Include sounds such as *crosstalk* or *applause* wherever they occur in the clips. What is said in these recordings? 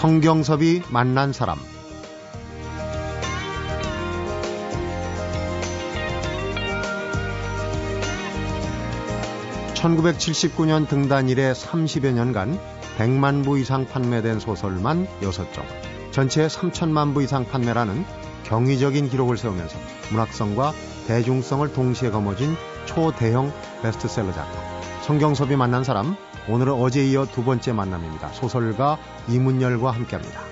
성경섭이 만난 사람. (1979년) 등단 이래 (30여) 년간 (100만) 부 이상 판매된 소설만 (6종) 전체 (3천만) 부 이상 판매라는 경이적인 기록을 세우면서 문학성과 대중성을 동시에 거머쥔 초대형 베스트셀러 작가 성경섭이 만난 사람 오늘은 어제 이어 두 번째 만남입니다. 소설가 이문열과 함께합니다.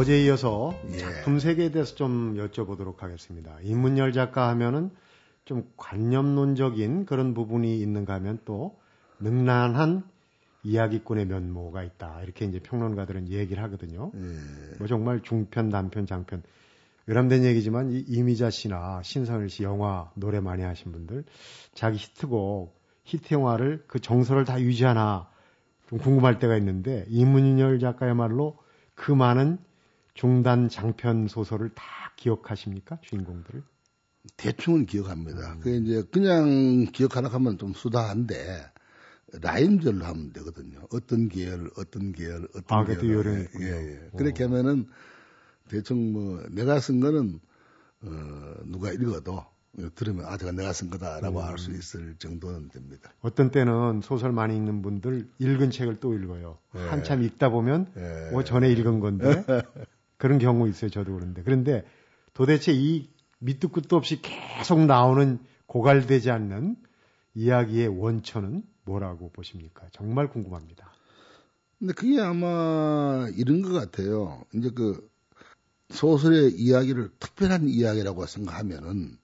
어제 이어서 예. 작품 세계에 대해서 좀 여쭤보도록 하겠습니다. 이문열 작가 하면은 좀 관념론적인 그런 부분이 있는가 하면 또 능란한 이야기꾼의 면모가 있다. 이렇게 이제 평론가들은 얘기를 하거든요. 예. 뭐 정말 중편, 단편, 장편. 외람된 얘기지만 이 이미자 씨나 신선일 씨 영화 노래 많이 하신 분들 자기 히트곡, 히트 영화를 그 정서를 다 유지하나 좀 궁금할 때가 있는데 이문열 작가야말로 그 많은 중단 장편 소설을 다 기억하십니까? 주인공들을? 대충은 기억합니다. 음. 그 이제 그냥 기억하나 하면 좀 수다한데 라임절로 하면 되거든요. 어떤 계열, 어떤 계열, 어떤 아, 계열. 요령 예, 예. 그렇게 하면은 대충 뭐 내가 쓴 거는 어, 누가 읽어도 들으면 아 제가 내가 쓴 거다라고 음. 알수 있을 정도는 됩니다. 어떤 때는 소설 많이 읽는 분들 읽은 책을 또 읽어요. 예. 한참 읽다 보면 예. 뭐 전에 읽은 건데 *laughs* 그런 경우 있어요. 저도 그런데. 그런데 도대체 이 밑도 끝도 없이 계속 나오는 고갈되지 않는 이야기의 원천은 뭐라고 보십니까? 정말 궁금합니다. 근데 그게 아마 이런 것 같아요. 이제 그 소설의 이야기를 특별한 이야기라고 생각하면은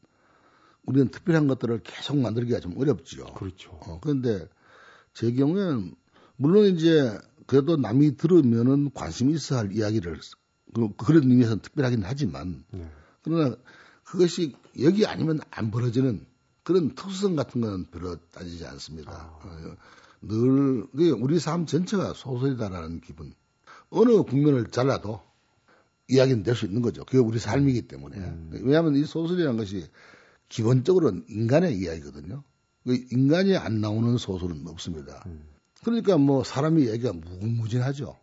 우리는 특별한 것들을 계속 만들기가 좀 어렵죠. 그렇죠. 어, 그런데 제 경우에는 물론 이제 그래도 남이 들으면은 관심이 있어 할 이야기를 그, 그런 의미에서는 특별하긴 하지만 네. 그러나 그것이 여기 아니면 안 벌어지는 그런 특수성 같은 건 별로 따지지 않습니다. 아. 어, 늘 우리 삶 전체가 소설이다라는 기분. 어느 국면을 잘라도 이야기는 될 수 있는 거죠. 그게 우리 삶이기 때문에. 음. 왜냐하면 이 소설이라는 것이 기본적으로 인간의 이야기거든요. 그 인간이 안 나오는 소설은 없습니다. 음. 그러니까 뭐 사람이 얘기가 무궁무진하죠.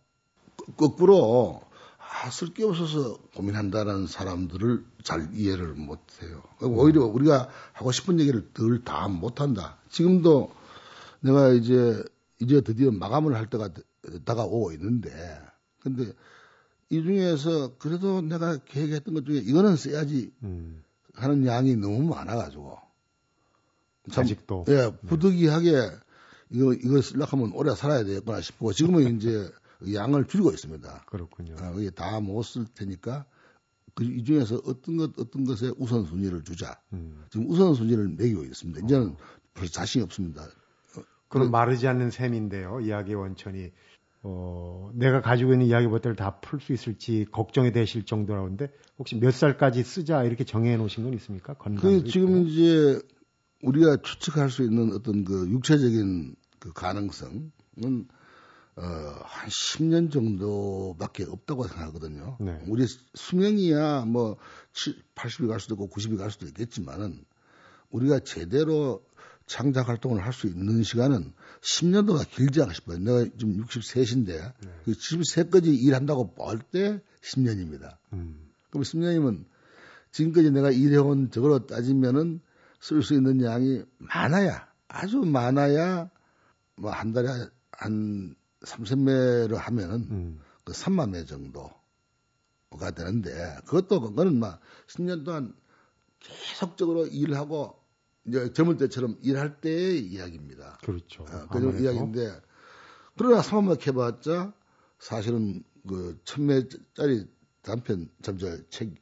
거꾸로 아, 쓸게 없어서 고민한다라는 사람들을 잘 이해를 못해요. 오히려 우리가 하고 싶은 얘기를 늘 다 못한다. 지금도 내가 이제 이제 드디어 마감을 할 때가 다가오고 있는데, 근데 이 중에서 그래도 내가 계획했던 것 중에 이거는 써야지 음. 하는 양이 너무 많아가지고. 참, 아직도. 예, 부득이하게 이거, 이거 쓰려고 하면 오래 살아야 되겠구나 싶고, 지금은 이제 양을 줄이고 있습니다. 그렇군요. 아, 이게 다 못 쓸 테니까 그 이 중에서 어떤 것 어떤 것에 우선순위를 주자. 음. 지금 우선순위를 매기고 있습니다. 어. 이제는 별로 자신이 없습니다. 어, 그럼 마르지 않는 셈인데요. 이야기의 원천이 어, 내가 가지고 있는 이야기 것들을 다풀 수 있을지 걱정이 되실 정도라는데 혹시 몇 살까지 쓰자 이렇게 정해 놓으신 건 있습니까? 그 지금 이제 우리가 추측할 수 있는 어떤 그 육체적인 그 가능성은 어, 한 10년 정도밖에 없다고 생각하거든요. 네. 우리 수명이야 뭐 80이 갈 수도 있고 90이 갈 수도 있겠지만은 우리가 제대로 창작 활동을 할 수 있는 시간은 10년도가 길지 않아 싶어요. 내가 지금 63인데 네. 그 73까지 일한다고 볼 때 10년입니다. 음. 그럼 10년이면 지금까지 내가 일해온 저거로 따지면은 쓸 수 있는 양이 많아야 아주 많아야 뭐 한 달에 한 3선매를 하면은 음. 그 3만 매 정도가 되는데 그것도 그거는 막 10년 동안 계속적으로 일을 하고 이제 젊을 때처럼 일할 때의 이야기입니다. 그렇죠. 어, 그 이야기인데 그러나 3만 매 해봤자 사실은 그 1000매짜리 단편 잠저 책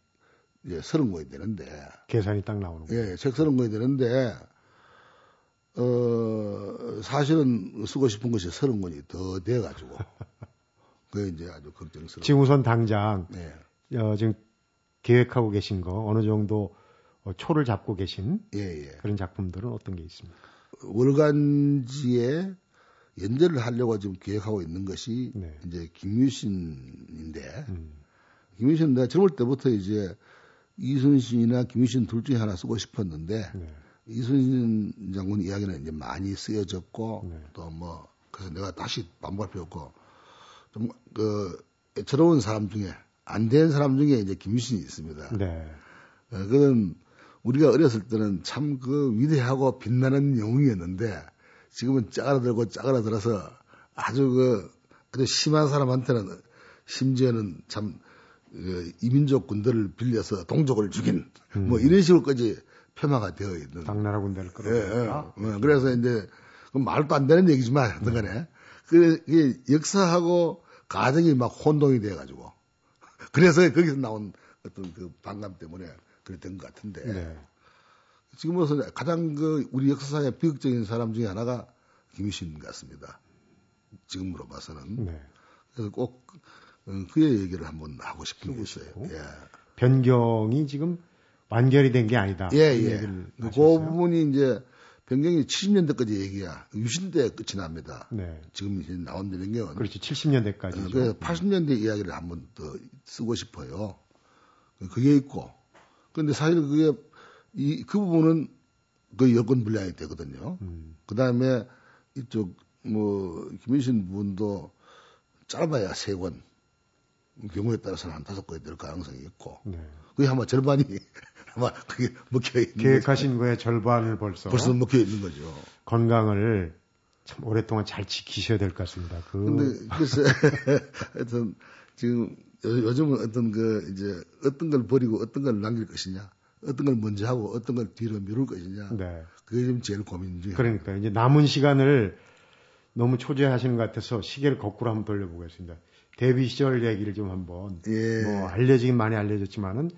예, 30권이 되는데 계산이 딱 나오는 거예요. 예, 책 30권이 되는데 어, 사실은 쓰고 싶은 것이 서른 권이 더 돼가지고. *laughs* 그게 이제 아주 걱정스러워. 지금 우선 당장, 네. 어, 지금 계획하고 계신 거 어느 정도 어, 초를 잡고 계신 예, 예. 그런 작품들은 어떤 게 있습니까? 월간지에 연재를 하려고 지금 계획하고 있는 것이 네. 이제 김유신인데 음. 김유신 내가 젊을 때부터 이제 이순신이나 김유신 둘 중에 하나 쓰고 싶었는데 네. 이순신 장군 이야기는 이제 많이 쓰여졌고 네. 또뭐 그래서 내가 다시 반복할 필요 없고 좀그 애처로운 사람 중에 안 된 사람 중에 이제 김유신이 있습니다. 네. 어, 그는 우리가 어렸을 때는 참 그 위대하고 빛나는 영웅이었는데 지금은 짜그라들고 짜그라들어서 아주 그 아주 심한 사람한테는 심지어는 참 그, 이민족 군대를 빌려서 동족을 죽인 음. 뭐 이런 식으로까지 폄하가 되어 있는 당나라 군대를 끌어들였다. 예, 예. 그래서 이제 그 말도 안 되는 얘기지만 하여튼 간에 네. 그 역사하고 가정이 막 혼동이 돼가지고 *laughs* 그래서 거기서 나온 어떤 그 반감 때문에 그랬던 것 같은데 네. 지금으로서 가장 그 우리 역사상의 비극적인 사람 중에 하나가 김유신 같습니다. 지금으로 봐서는. 네. 그래서 꼭 어, 그의 얘기를 한번 하고 싶은 게 있어요. 예. 변경이 지금 완결이 된 게 아니다. 예, 예. 그 부분이 이제 변경이 70년대까지 얘기야. 유신대 끝이 납니다. 네. 지금 이제 나온 변경은. 그렇지. 70년대까지. 어, 그래서 80년대 이야기를 한번 더 쓰고 싶어요. 그게 있고. 근데 사실 그게 이, 그 부분은 그 여권 분량이 되거든요. 음. 그 다음에 이쪽 뭐 김일신 분도 짧아야 세 권. 경우에 따라서는 한 다섯 권이 될 가능성이 있고. 네. 그게 아마 절반이 아마 그게 먹혀 있는 계획하신 거에 절반을 벌써 벌써 먹혀 있는 거죠. 건강을 참 오랫동안 잘 지키셔야 될 것 같습니다. 그 근데 글쎄 *laughs* 하여튼 지금 요즘은 어떤 그 이제 어떤 걸 버리고 어떤 걸 남길 것이냐, 어떤 걸 먼저 하고 어떤 걸 뒤로 미룰 것이냐. 네. 그게 지금 제일 고민 중이에요. 그러니까 이제 남은 시간을 너무 초조해하시는 것 같아서 시계를 거꾸로 한번 돌려보겠습니다. 데뷔 시절 얘기를 좀 한번 예. 뭐 알려지긴 많이 알려졌지만은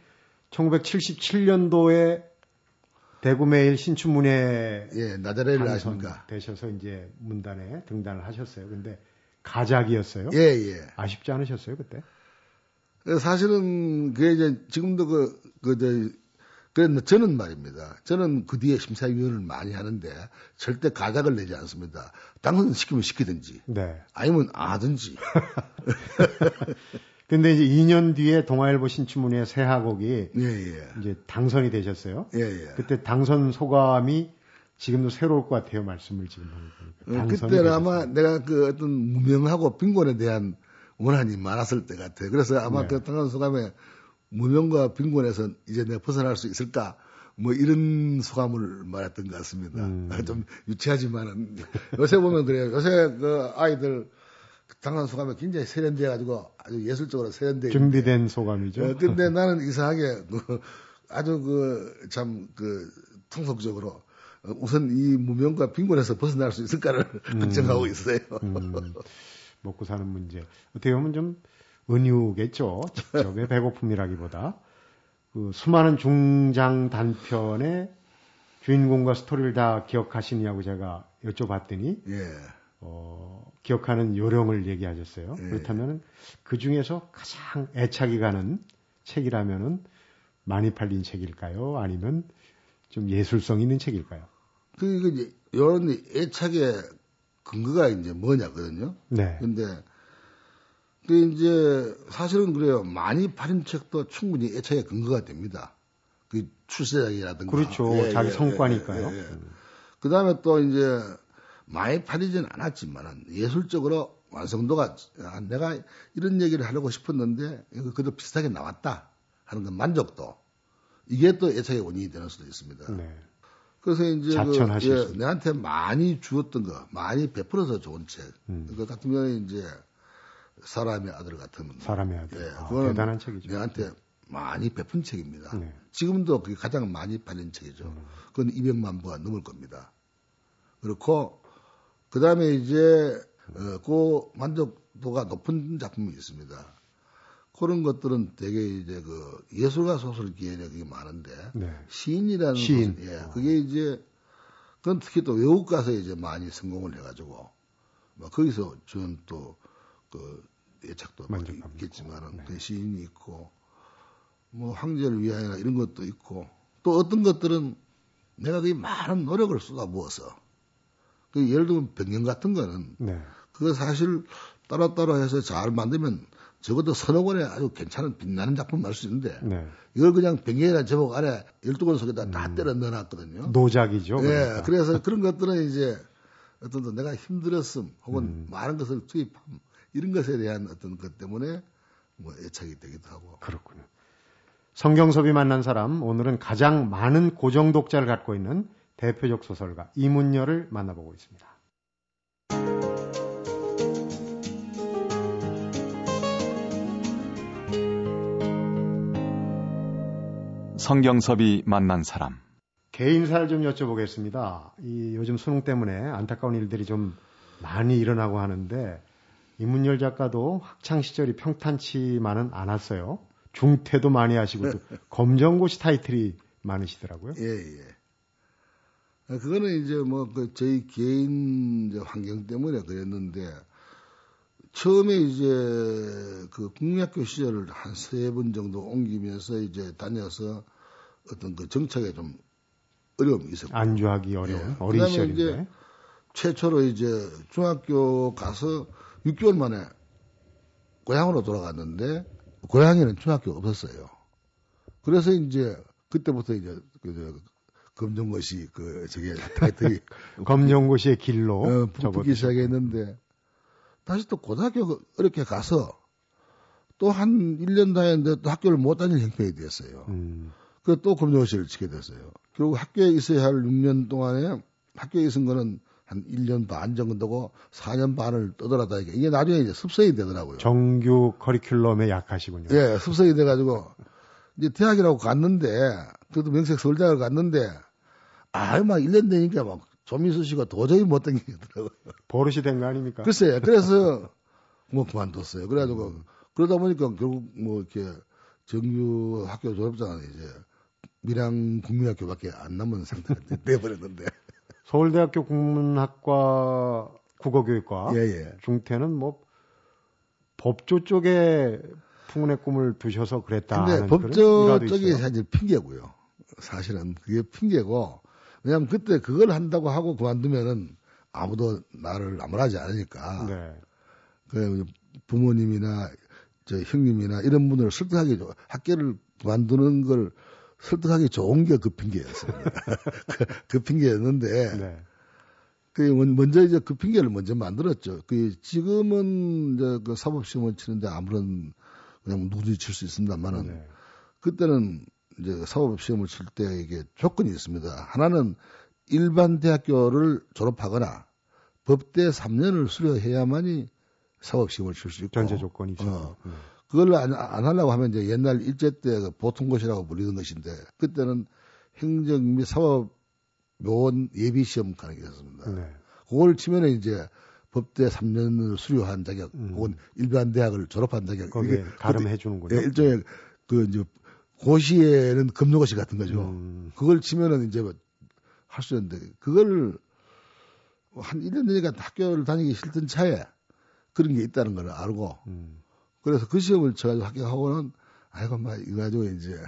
1977년도에 대구매일 신춘문예 예, 나자레를 아십니까? 되셔서 이제 문단에 등단을 하셨어요. 근데 가작이었어요. 예, 예. 아쉽지 않으셨어요, 그때? 사실은 그게 이제 지금도 그, 그, 저, 그래 저는 말입니다. 저는 그 뒤에 심사위원을 많이 하는데 절대 가작을 내지 않습니다. 당선 시키면 시키든지. 네. 아니면 안 하든지. *laughs* 근데 이제 2년 뒤에 동아일보 신춘문예 새하곡이 예, 예. 이제 당선이 되셨어요. 예, 예. 그때 당선 소감이 지금도 새로울 것 같아요. 말씀을 지금 하니까. 어, 그때는 아마 내가 그 어떤 무명하고 빈곤에 대한 원한이 많았을 때 같아요. 그래서 아마 네. 그 당선 소감에 무명과 빈곤에서 이제 내가 벗어날 수 있을까? 뭐 이런 소감을 말했던 것 같습니다. 음. *laughs* 좀 유치하지만은 요새 보면 그래요. 요새 그 아이들 당한 소감이 굉장히 세련돼 가지고 아주 예술적으로 세련돼 준비된 소감이죠. 어, 근데 나는 이상하게 그 아주 그 참그 그 통속적으로 우선 이 무명과 빈곤에서 벗어날 수 있을까를 *laughs* 음. 걱정하고 있어요. 음. *laughs* 먹고 사는 문제. 어떻게 보면 좀 은유겠죠. 직접의 *laughs* 배고픔이라기보다 그 수많은 중장 단편의 주인공과 스토리를 다 기억하시냐고 제가 여쭤봤더니 예. 어, 기억하는 요령을 얘기하셨어요. 예. 그렇다면 그 중에서 가장 애착이 가는 책이라면은 많이 팔린 책일까요? 아니면 좀 예술성 있는 책일까요? 그, 이제, 이런 애착의 근거가 이제 뭐냐거든요. 네. 근데, 그 이제, 사실은 그래요. 많이 팔린 책도 충분히 애착의 근거가 됩니다. 그 출세작이라든가. 그렇죠. 예, 자기 예, 성과니까요. 예, 예. 음. 그 다음에 또 이제, 많이 팔리진 않았지만 예술적으로 완성도가 아, 내가 이런 얘기를 하려고 싶었는데 그래도 비슷하게 나왔다 하는 건 만족도 이게 또 애착의 원인이 되는 수도 있습니다. 네. 그래서 이제 그, 예, 내한테 많이 주었던 거, 많이 베풀어서 좋은 책. 음. 그 같은 경우에 이제 사람의 아들 같은. 사람의 아들. 예, 아, 대단한 책이죠. 내한테 많이 베푼 책입니다. 네. 지금도 그게 가장 많이 팔린 책이죠. 음. 그건 200만 부가 넘을 겁니다. 그렇고 그 다음에 이제, 어, 그 만족도가 높은 작품이 있습니다. 그런 것들은 되게 이제 그 예술가 소설 기회력이 많은데, 네. 시인이라는 시인. 것은, 예, 그게 이제, 그건 특히 또 외국 가서 이제 많이 성공을 해가지고, 뭐 거기서 저는 또, 그, 예착도 많이 있겠지만은, 네. 그 시인이 있고, 뭐 황제를 위하여나 이런 것도 있고, 또 어떤 것들은 내가 되게 많은 노력을 쏟아부어서, 그 예를 들면 변경 같은 거는 네. 그거 사실 따로따로 해서 잘 만들면 적어도 서너 권에 아주 괜찮은 빛나는 작품 날 수 있는데 네. 이걸 그냥 병행이라는 제목 안에 12권 속에다 다 음. 때려 넣어놨거든요. 노작이죠. 예. 그러니까. 그래서 그런 것들은 이제 어떤 내가 힘들었음 혹은 음. 많은 것을 투입함 이런 것에 대한 어떤 것 때문에 뭐 애착이 되기도 하고. 그렇군요. 성경섭이 만난 사람 오늘은 가장 많은 고정 독자를 갖고 있는 대표적 소설가 이문열을 만나보고 있습니다. 성경섭이 만난 사람. 개인사를 좀 여쭤보겠습니다. 이 요즘 수능 때문에 안타까운 일들이 좀 많이 일어나고 하는데 이문열 작가도 학창 시절이 평탄치만은 않았어요. 중퇴도 많이 하시고 또 *laughs* 검정고시 타이틀이 많으시더라고요. 예, 예. 아, 그거는 이제 뭐 그 저희 개인 환경 때문에 그랬는데 처음에 이제 그 국민학교 시절을 한 세 번 정도 옮기면서 이제 다녀서 어떤 그 정착에 좀 어려움이 있었고 안주하기 어려운 예. 어린 시절인데 이제 최초로 이제 중학교 가서 6개월 만에 고향으로 돌아갔는데 고향에는 중학교 없었어요. 그래서 이제 그때부터 이제 그 검정고시 그 저게 타이틀이 *laughs* 검정고시의 길로 어, 붙기 시작했는데 다시 또 고등학교 어렵게 가서 또 한 1년 다녔는데 또 학교를 못 다닐 형편이 됐어요. 음. 그또 검정고시를 치게 됐어요. 결국 학교에 있어야 할 6년 동안에 학교에 있은 거는 한 1년 반 정도고 4년 반을 떠돌아다니까 이게 나중에 이제 습성이 되더라고요. 정규 커리큘럼에 약하시군요. 예, 습성이 돼가지고 이제 대학이라고 갔는데 그래도 명색 서울대학을 갔는데 아유 막 1년 되니까 막 조민수 씨가 도저히 못 당기더라고요. 버릇이 된 거 아닙니까? 글쎄요. 그래서 뭐 그만뒀어요. 그래가지고 음. 그러다 보니까 결국 뭐 이렇게 정규 학교 졸업장은 이제 밀양 국민학교밖에 안 남은 상태가 *laughs* 돼버렸는데. 서울대학교 국문학과 국어교육과 예, 예. 중퇴는 뭐 법조 쪽에 풍운의 꿈을 두셔서 그랬다. 근데 법조 쪽이 사실 핑계고요. 사실은 그게 핑계고 왜냐하면 그때 그걸 한다고 하고 그만두면은 아무도 나를 나무라지 않으니까. 네. 그 부모님이나 저 형님이나 이런 분을 설득하기 학교를 그만두는 걸 설득하기 좋은 게 그 핑계였어요. *laughs* 그, 그, 핑계였는데, 네. 그 먼저 이제 그 핑계를 먼저 만들었죠. 그 지금은 이제 그 사법 시험을 치는데 아무런 그냥 누구든지 칠 수 있습니다만은 네. 그때는 이제 사법 시험을 칠 때 이게 조건이 있습니다. 하나는 일반 대학교를 졸업하거나 법대 3년을 수료해야만이 사법 시험을 칠 수 있고 전제 조건이 있죠. 어. 네. 그걸 안, 안 하려고 하면 이제 옛날 일제 때그 보통고시라고 불리는 것인데 그때는 행정 및 사법 묘원 예비 시험 가는 게 있었습니다. 네. 그걸 치면은 이제 법대 3년을 수료한 자격, 음. 혹은 일반 대학을 졸업한 자격. 거기에 가름해 주는군요. 예, 일종의 그 이제 고시에는 금융고시 같은 거죠. 음. 그걸 치면은 이제 할 수 있는데 그걸 한 1년 되니까 학교를 다니기 싫던 차에 그런 게 있다는 걸 알고 음. 그래서 그 시험을 쳐가지고 합격하고는 아이고 막 이거 가지고 이제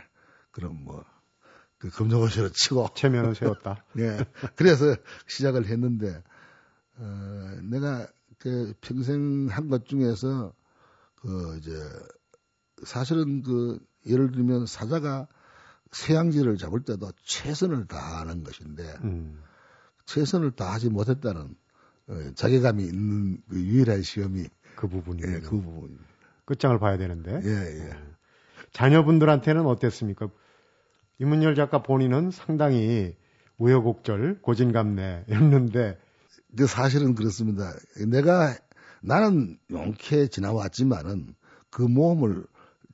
그럼 뭐그 검정고시로 치고 체면을 세웠다. *laughs* 예. 그래서 시작을 했는데 어 내가 그 평생 한 것 중에서 그 이제 사실은 그 예를 들면 사자가 새양지를 잡을 때도 최선을 다하는 것인데 음. 최선을 다하지 못했다는 어, 자괴감이 있는 그 유일한 시험이 그 부분이에요. 예, 그 부분. 끝장을 봐야 되는데. 예, 예. 어. 자녀분들한테는 어땠습니까? 이문열 작가 본인은 상당히 우여곡절, 고진감래였는데. 그 사실은 그렇습니다. 내가 나는 용케 지나왔지만은 그 모험을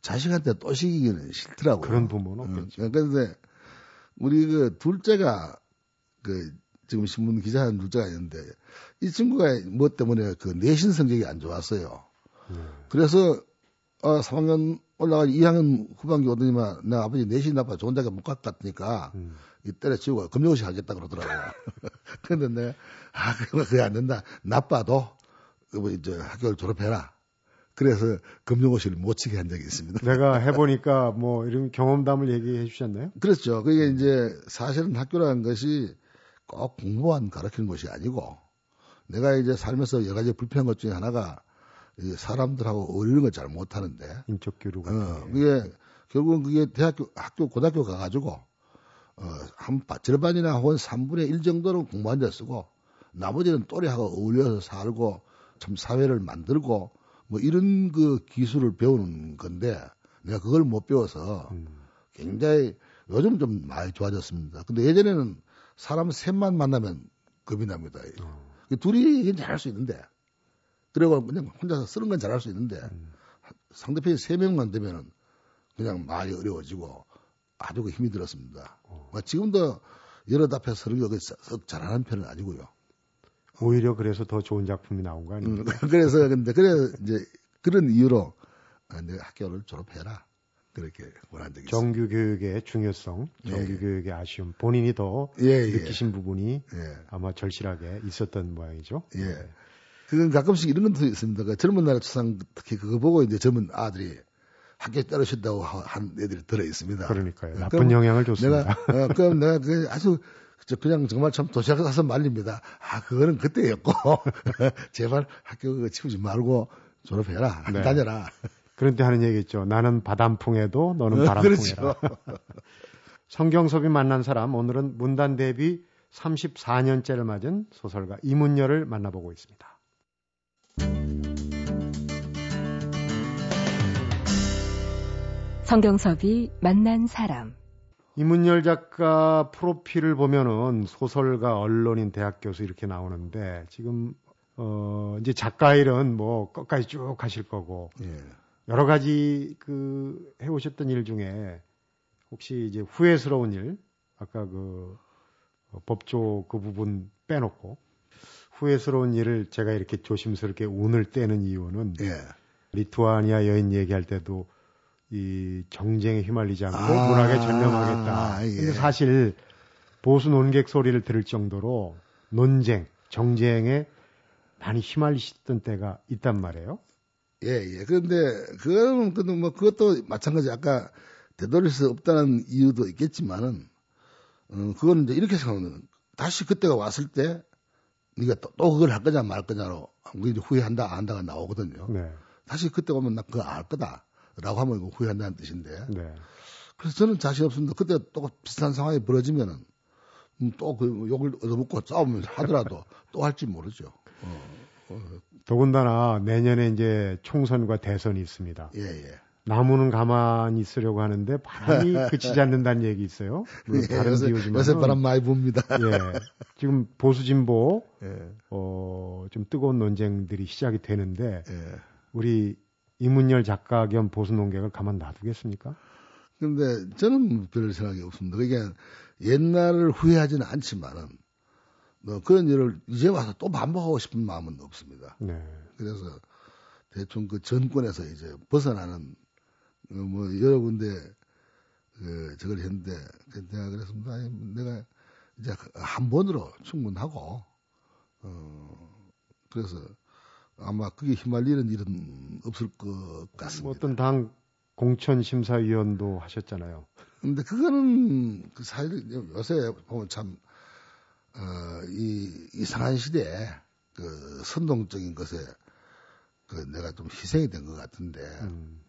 자식한테 또 시키기는 싫더라고요. 그런 부모는 없겠죠. 어, 그런데 우리 그 둘째가 그 지금 신문 기자한 둘째가 있는데 이 친구가 뭐 때문에 그 내신 성적이 안 좋았어요. 네. 그래서 어, 3학년 올라가 2학년 후반기 오더니만 내 아버지 내신 나빠 좋은 대학에 못 갔다니까 음. 이 때려 치우고 금요시 하겠다 그러더라고요. *laughs* 근데 내 아, 그거 그게 안 된다. 나빠도 뭐 이제 학교를 졸업해라. 그래서 금융고시를 못 치게 한 적이 있습니다. *laughs* 내가 해보니까 뭐 이런 경험담을 얘기해 주셨나요? 그렇죠. 그게 이제 사실은 학교라는 것이 꼭 공부만 가르치는 것이 아니고 내가 이제 살면서 여러 가지 불편한 것 중에 하나가 사람들하고 어울리는 걸 잘 못하는데. 인적 교류 같은 어, 그게 결국은 그게 대학교, 학교, 고등학교 가가지고 어, 한 절반이나 혹은 3분의 1 정도는 공부한 데 쓰고 나머지는 또래하고 어울려서 살고 참 사회를 만들고 뭐 이런 그 기술을 배우는 건데 내가 그걸 못 배워서 음. 굉장히 요즘 좀 많이 좋아졌습니다. 근데 예전에는 사람 셋만 만나면 겁이 납니다. 어. 둘이 얘기는 잘할 수 있는데 그리고 그냥 혼자서 쓰는 건 잘할 수 있는데 음. 상대편이 세 명만 되면은 그냥 많이 어려워지고 아주 그 힘이 들었습니다. 어. 뭐 지금도 여러 앞에 서는 게썩 잘하는 편은 아니고요. 오히려 그래서 더 좋은 작품이 나온 거 아닙니까? 음, 그래서 근데 그래 이제 그런 이유로 이제 학교를 졸업해라. 그렇게 원한 적이 정규 있습니다. 교육의 중요성, 예, 정규 예. 교육의 아쉬움, 본인이 더 예, 예. 느끼신 예. 부분이 아마 절실하게 있었던 모양이죠. 예. 네. 그건 가끔씩 이런 것도 있습니다. 그 젊은 나라 추상 특히 그거 보고 이제 젊은 아들이 학교에 떨어진다고 한 애들이 들어 있습니다. 그러니까요. 나쁜 영향을 줬습니다. 내가, 어, 그럼 내가 그 아주 그냥 정말 참 도시락 가서 말립니다. 아, 그거는 그때였고, *laughs* *laughs* 제발 학교 치우지 말고 졸업해라. 네. 다녀라. 그런데 하는 얘기 있죠. 나는 바람풍에도 너는 바람풍에라. *laughs* 어, 그렇죠. 성경섭이 만난 사람, 오늘은 문단 대비 34년째를 맞은 소설가 이문열을 만나보고 있습니다. 성경섭이 만난 사람 이문열 작가 프로필을 보면은 소설가, 언론인, 대학 교수 이렇게 나오는데 지금 어 이제 작가 일은 뭐 끝까지 쭉 하실 거고 예. 여러 가지 그 해오셨던 일 중에 혹시 이제 후회스러운 일 아까 그 어, 법조 그 부분 빼놓고 후회스러운 일을 제가 이렇게 조심스럽게 운을 떼는 이유는 예. 리투아니아 여인 얘기할 때도 이 정쟁에 휘말리지 않고 아, 문학에 전념하겠다. 아, 예. 근데 사실 보수 논객 소리를 들을 정도로 논쟁, 정쟁에 많이 휘말리셨던 때가 있단 말이에요. 예, 예. 그런데 그거는 근데 뭐 그것도 마찬가지 아까 되돌릴 수 없다는 이유도 있겠지만은 어, 그거는 이제 이렇게 생각하면 다시 그때가 왔을 때 네가 또, 또 그걸 할 거냐 말 거냐로 이제 후회한다 안 한다가 나오거든요. 네. 다시 그때 오면 나 그거 알 거다. 라고 하면 이거 후회한다는 뜻인데. 네. 그래서 저는 자신 없습니다. 그때 또 비슷한 상황이 벌어지면은 음, 또그 욕을 얻어먹고 싸우면서 하더라도 *laughs* 또 할지 모르죠. 어, 어. 더군다나 내년에 이제 총선과 대선이 있습니다. 예, 예. 나무는 가만히 있으려고 하는데 바람이 *laughs* 그치지 않는다는 얘기 있어요. 예, 다른 요새, 비유지만 요새 바람 많이 붑니다. 예. 지금 보수 진보 예. 어 좀 뜨거운 논쟁들이 시작이 되는데 예. 우리 이문열 작가 겸 보수 농객을 가만 놔두겠습니까? 근데 저는 별 생각이 없습니다. 그게 옛날을 후회하지는 않지만은 뭐 그런 일을 이제 와서 또 반복하고 싶은 마음은 없습니다. 네. 그래서 대충 그 정권에서 이제 벗어나는 어, 뭐 여러 군데 그 저걸 했는데 내가 그랬습니다. 아니, 내가 이제 한 번으로 충분하고 어 그래서 아마 그게 휘말리는 일은 없을 것 같습니다. 뭐 어떤 당 공천 심사위원도 하셨잖아요. 근데 그거는 그 사실 요새 보면 참, 어, 이 이상한 시대에 그 선동적인 것에 그 내가 좀 희생이 된 것 같은데, 음.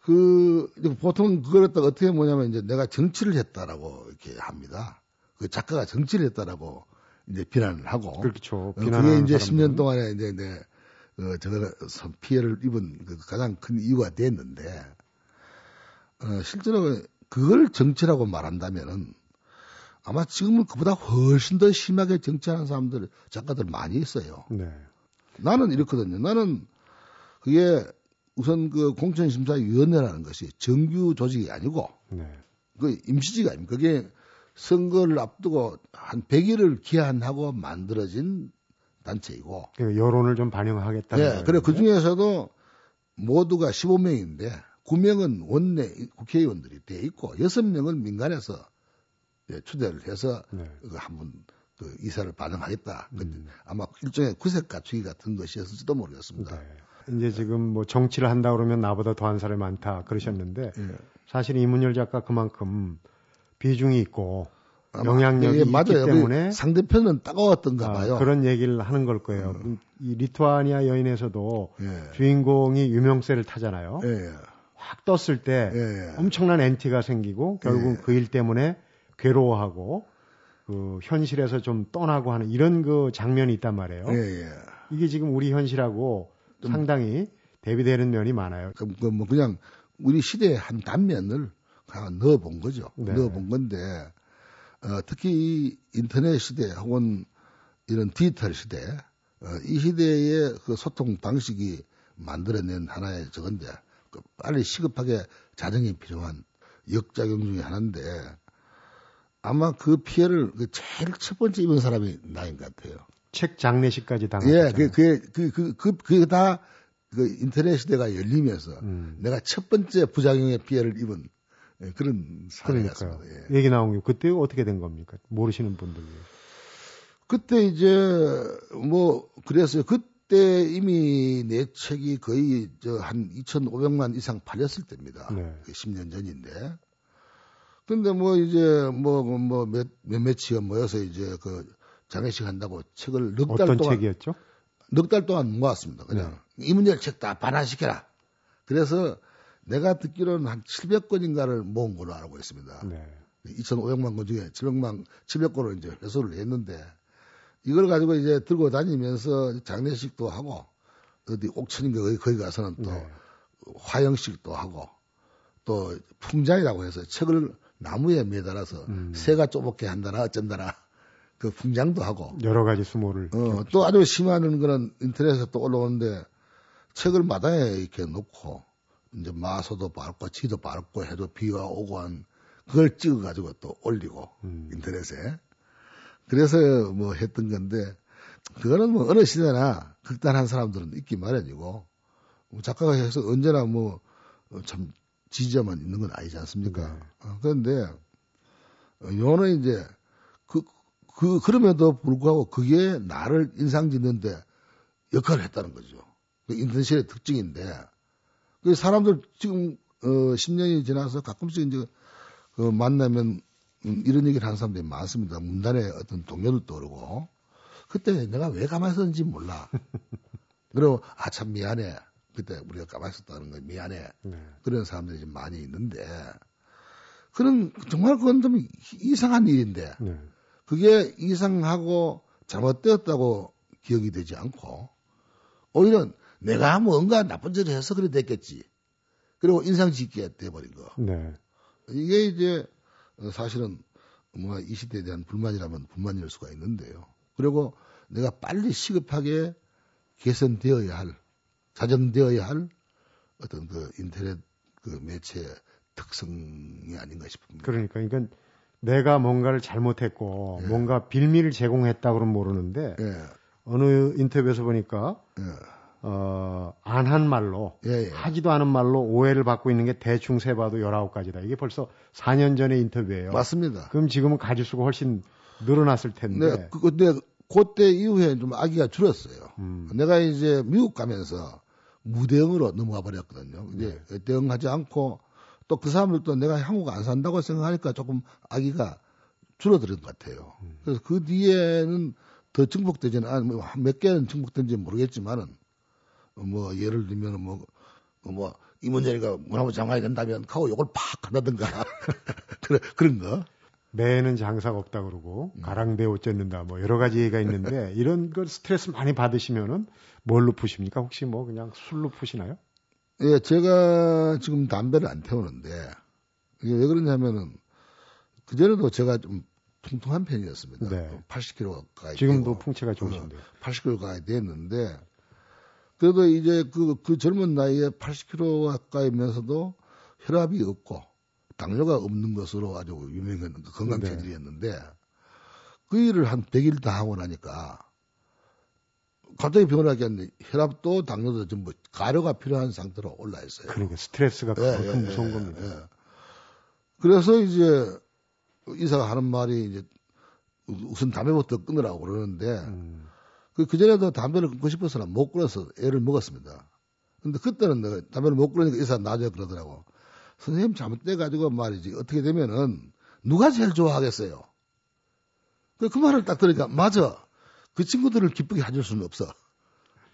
그, 보통 그걸 갖다 어떻게 뭐냐면 이제 내가 정치를 했다라고 이렇게 합니다. 그 작가가 정치를 했다라고 이제 비난을 하고. 그렇죠. 비난 그게 이제 사람들은. 10년 동안에 이제 내, 어, 제가 피해를 입은 그 가장 큰 이유가 됐는데, 어, 실제로 그걸 정치라고 말한다면은 아마 지금은 그보다 훨씬 더 심하게 정치하는 사람들, 작가들 많이 있어요. 네. 나는 이렇거든요. 나는 그게 우선 그 공천심사위원회라는 것이 정규 조직이 아니고, 네. 그 임시직 아닙니까? 그게 선거를 앞두고 한 100일을 기한하고 만들어진 단체이고. 그 여론을 좀 반영하겠다. 네. 그래, 그 중에서도 모두가 15명인데 9명은 원내 국회의원들이 돼 있고 6명은 민간에서 예, 추대를 해서 네. 그 한번 그 이사를 반영하겠다. 그 음. 아마 일종의 구색 갖추기 같은 것이었을지도 모르겠습니다. 네. 이제 지금 뭐 정치를 한다 그러면 나보다 더한 사람이 많다 그러셨는데 네. 사실 이문열 작가 그만큼 비중이 있고 영향력이 예, 맞아요. 있기 때문에 상대편은 따가웠던가 아, 봐요. 그런 얘기를 하는 걸 거예요. 음. 이 리투아니아 여인에서도 예. 주인공이 유명세를 타잖아요. 예. 확 떴을 때 예. 엄청난 엔티가 생기고 결국 예. 그일 때문에 괴로워하고 그 현실에서 좀 떠나고 하는 이런 그 장면이 있단 말이에요. 예, 이게 지금 우리 현실하고 상당히 대비되는 면이 많아요. 그, 그, 뭐 그냥 우리 시대의 한 단면을 넣어본 거죠. 네. 넣어본 건데 어, 특히 인터넷 시대 혹은 이런 디지털 시대, 어, 이 시대의 그 소통 방식이 만들어낸 하나의 저건데, 그 빨리 시급하게 자정이 필요한 역작용 중에 하나인데, 아마 그 피해를 그 제일 첫 번째 입은 사람이 나인 것 같아요. 책 장례식까지 당했죠. 예, 그, 그, 그, 그, 그, 그게 다, 그 인터넷 시대가 열리면서 음. 내가 첫 번째 부작용의 피해를 입은 예, 그런 사례였습니다. 예. 얘기 나온 게 그때 어떻게 된 겁니까? 모르시는 분들. 그때 이제 뭐 그랬어요. 그때 이미 내 책이 거의 저한 2,500만 이상 팔렸을 때입니다. 네. 10년 전인데. 근데 뭐 이제 뭐뭐몇 몇몇이가 모여서 이제 그 장례식 한다고 책을 넉 달 동안 어떤 책이었죠? 넉 달 동안 모았습니다. 그냥 네. 이문열 책 다 반환시켜라. 그래서 내가 듣기로는 한 700건인가를 모은 걸로 알고 있습니다. 네. 2,500만 건 중에 700만, 700건을 이제 회수를 했는데 이걸 가지고 이제 들고 다니면서 장례식도 하고 어디 옥천인가 거기, 거기 가서는 또 네. 화영식도 하고 또 풍장이라고 해서 책을 나무에 매달아서 음. 새가 쪼먹게 한다나 어쩐다나 그 풍장도 하고 여러 가지 수모를 어, 또 아주 심한 그런 인터넷에 또 올라오는데 책을 마당에 이렇게 놓고 이제 마소도 밟고 지도 밟고 해도 비가 오고 한 그걸 찍어가지고 또 올리고 음. 인터넷에 그래서 뭐 했던 건데 그거는 뭐 어느 시대나 극단한 사람들은 있기 마련이고 뭐 작가가 해서 언제나 뭐 참 지지자만 있는 건 아니지 않습니까? 네. 어, 그런데 요는 이제 그, 그, 그럼에도 불구하고 그게 나를 인상 짓는데 역할을 했다는 거죠. 그 인터넷의 특징인데 그 사람들 지금 어 10년이 지나서 가끔씩 이제 그 만나면 음, 이런 얘기를 하는 사람들이 많습니다. 문단에 어떤 동료들도 그러고 그때 내가 왜 가만히 있었는지 몰라. *laughs* 그리고 아 참 미안해. 그때 우리가 가만히 있었다는 거 미안해. 네. 그런 사람들이 좀 많이 있는데 그런 정말 그건 좀 이상한 일인데 네. 그게 이상하고 잘못되었다고 기억이 되지 않고 오히려 내가 뭔가 나쁜 짓을 해서 그래 됐겠지. 그리고 인상 짓게 돼버린 거. 네. 이게 이제 사실은 뭔가 이 시대에 대한 불만이라면 불만일 수가 있는데요. 그리고 내가 빨리 시급하게 개선되어야 할, 자정되어야 할 어떤 그 인터넷 그 매체 특성이 아닌가 싶습니다. 그러니까, 그러니까 내가 뭔가를 잘못했고 예. 뭔가 빌미를 제공했다 그러면 모르는데 예. 어느 인터뷰에서 보니까 예. 어, 안 한 말로, 예, 예. 하지도 않은 말로 오해를 받고 있는 게 대충 세봐도 19가지다. 이게 벌써 4년 전의 인터뷰예요. 맞습니다. 그럼 지금은 가지수가 훨씬 늘어났을 텐데. 네, 그, 근데 그때 이후에 좀 아기가 줄었어요. 음. 내가 이제 미국 가면서 무대응으로 넘어가 버렸거든요. 이제 네. 대응하지 않고 또 그 사람들도 내가 한국 안 산다고 생각하니까 조금 아기가 줄어드는 것 같아요. 음. 그래서 그 뒤에는 더 증폭되지는 않, 몇 개는 증폭된지 모르겠지만은 뭐 예를 들면 뭐, 뭐 이문열이가 문화부 장관이 된다면 하고 요걸 팍 한다든가 *laughs* 그런 그런 거. 매는 장사가 없다 그러고 음. 가랑배 옷 젖는다 뭐 여러 가지 얘기가 있는데 *laughs* 이런 걸 스트레스 많이 받으시면은 뭘로 푸십니까? 혹시 뭐 그냥 술로 푸시나요? 예, 제가 지금 담배를 안 태우는데 이게 왜 그러냐면은 그전에도 제가 좀 통통한 편이었습니다. 네. 80kg 가까이 지금도 되고, 풍채가 좋으신데. 어, 80kg 가까이 됐는데 그래도 이제 그, 그 젊은 나이에 80kg 가까이면서도 혈압이 없고 당뇨가 없는 것으로 아주 유명한 건강 네. 체질이었는데 네. 그 일을 한 100일 다 하고 나니까 갑자기 병을 하게 했는데 혈압도 당뇨도 전부 가려가 필요한 상태로 올라 있어요. 그러니까 스트레스가 예, 그만큼 예, 무서운 예, 겁니다. 예. 그래서 이제 의사가 하는 말이 이제 우선 담배부터 끊으라고 그러는데 음. 그, 그전에도 담배를 끊고 싶어서는 못 끊어서 애를 먹었습니다. 근데 그때는 내가 담배를 못 끊으니까 의사 나중에 그러더라고. 선생님 잘못돼가지고 말이지. 어떻게 되면은 누가 제일 좋아하겠어요? 그, 그 말을 딱 들으니까 맞아. 그 친구들을 기쁘게 해줄 수는 없어.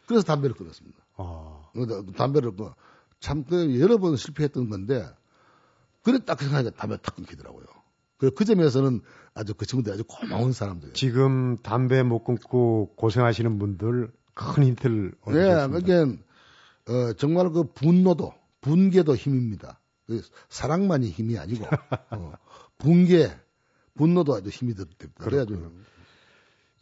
그래서 담배를 끊었습니다. 아. 담배를 끊, 참, 그 여러 번 실패했던 건데, 그래 딱 생각하니까 담배 탁 끊기더라고요. 그, 그 점에서는 아주 그 친구들 아주 고마운 사람들. 지금 담배 못 끊고 고생하시는 분들 큰 힌트를 얻으셨습니다. 네, 그러니까 어, 정말 그 분노도 분개도 힘입니다. 그 사랑만이 힘이 아니고 *laughs* 어, 분개 분노도 아주 힘이 들다 그래가지고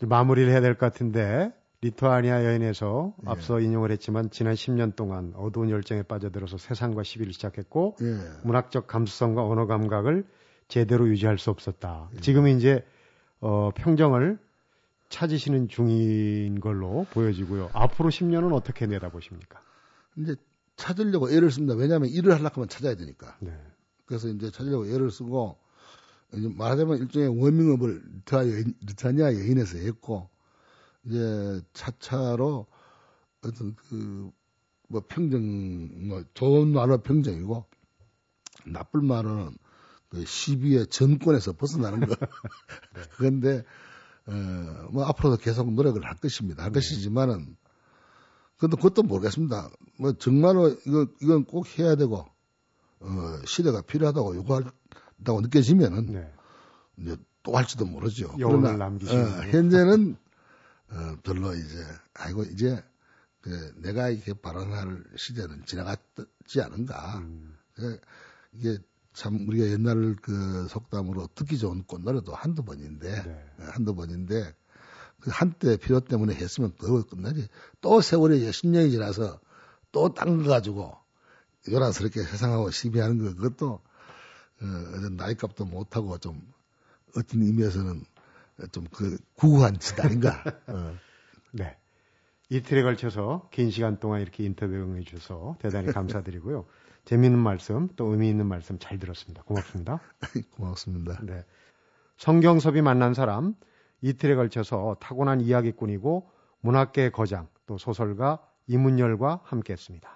마무리를 해야 될 것 같은데 리투아니아 여인에서 예. 앞서 인용을 했지만 지난 10년 동안 어두운 열정에 빠져들어서 세상과 시비를 시작했고 예. 문학적 감수성과 언어 감각을 제대로 유지할 수 없었다. 예. 지금 이제 어, 평정을 찾으시는 중인 걸로 보여지고요. 앞으로 10년은 어떻게 내다보십니까? 이제 찾으려고 애를 씁니다. 왜냐하면 일을 하려고 하면 찾아야 되니까. 네. 그래서 이제 찾으려고 애를 쓰고 이제 말하자면 일종의 워밍업을 리타니아 여인에서 했고 이제 차차로 어떤 그 뭐 평정 뭐 좋은 말은 평정이고 나쁜 말은 그 시비의 전권에서 벗어나는 거. *laughs* 네. 그런데 어, 뭐 앞으로도 계속 노력을 할 것입니다. 할 네. 것이지만은 근데 그것도 모르겠습니다. 뭐 정말로 이거 이건 꼭 해야 되고 어, 시대가 필요하다고 요구한다고 느껴지면은 네. 이제 또 할지도 모르죠. 그러나 남기시는 어, 현재는 *laughs* 어, 별로 이제 아이고 이제 그 내가 이렇게 발언할 시대는 지나갔지 않은가. 음. 그 이게 참 우리가 옛날 그 속담으로 듣기 좋은 꽃노래도 한두 번인데 네. 한두 번인데 그 한때 필요 때문에 했으면 더 끝나지. 또 세월이 10년이 지나서 또 딴 거 가지고 요란스럽게 세상하고 시비하는 거 그것도 어, 나이값도 못하고 좀 어떤 의미에서는 좀 그 구구한 짓 아닌가. *laughs* 어. 네. 이틀에 걸쳐서 긴 시간 동안 이렇게 인터뷰 응해 주셔서 대단히 감사드리고요. 재미있는 말씀 또 의미 있는 말씀 잘 들었습니다. 고맙습니다. *laughs* 고맙습니다. 네. 성경섭이 만난 사람 이틀에 걸쳐서 타고난 이야기꾼이고 문학계의 거장 또 소설가 이문열과 함께했습니다.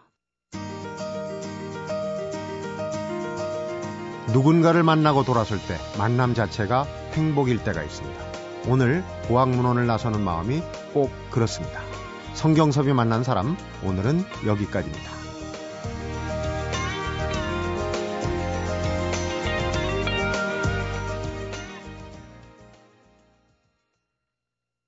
누군가를 만나고 돌아설 때 만남 자체가 행복일 때가 있습니다. 오늘 고학문원을 나서는 마음이 꼭 그렇습니다. 성경섭이 만난 사람 오늘은 여기까지입니다.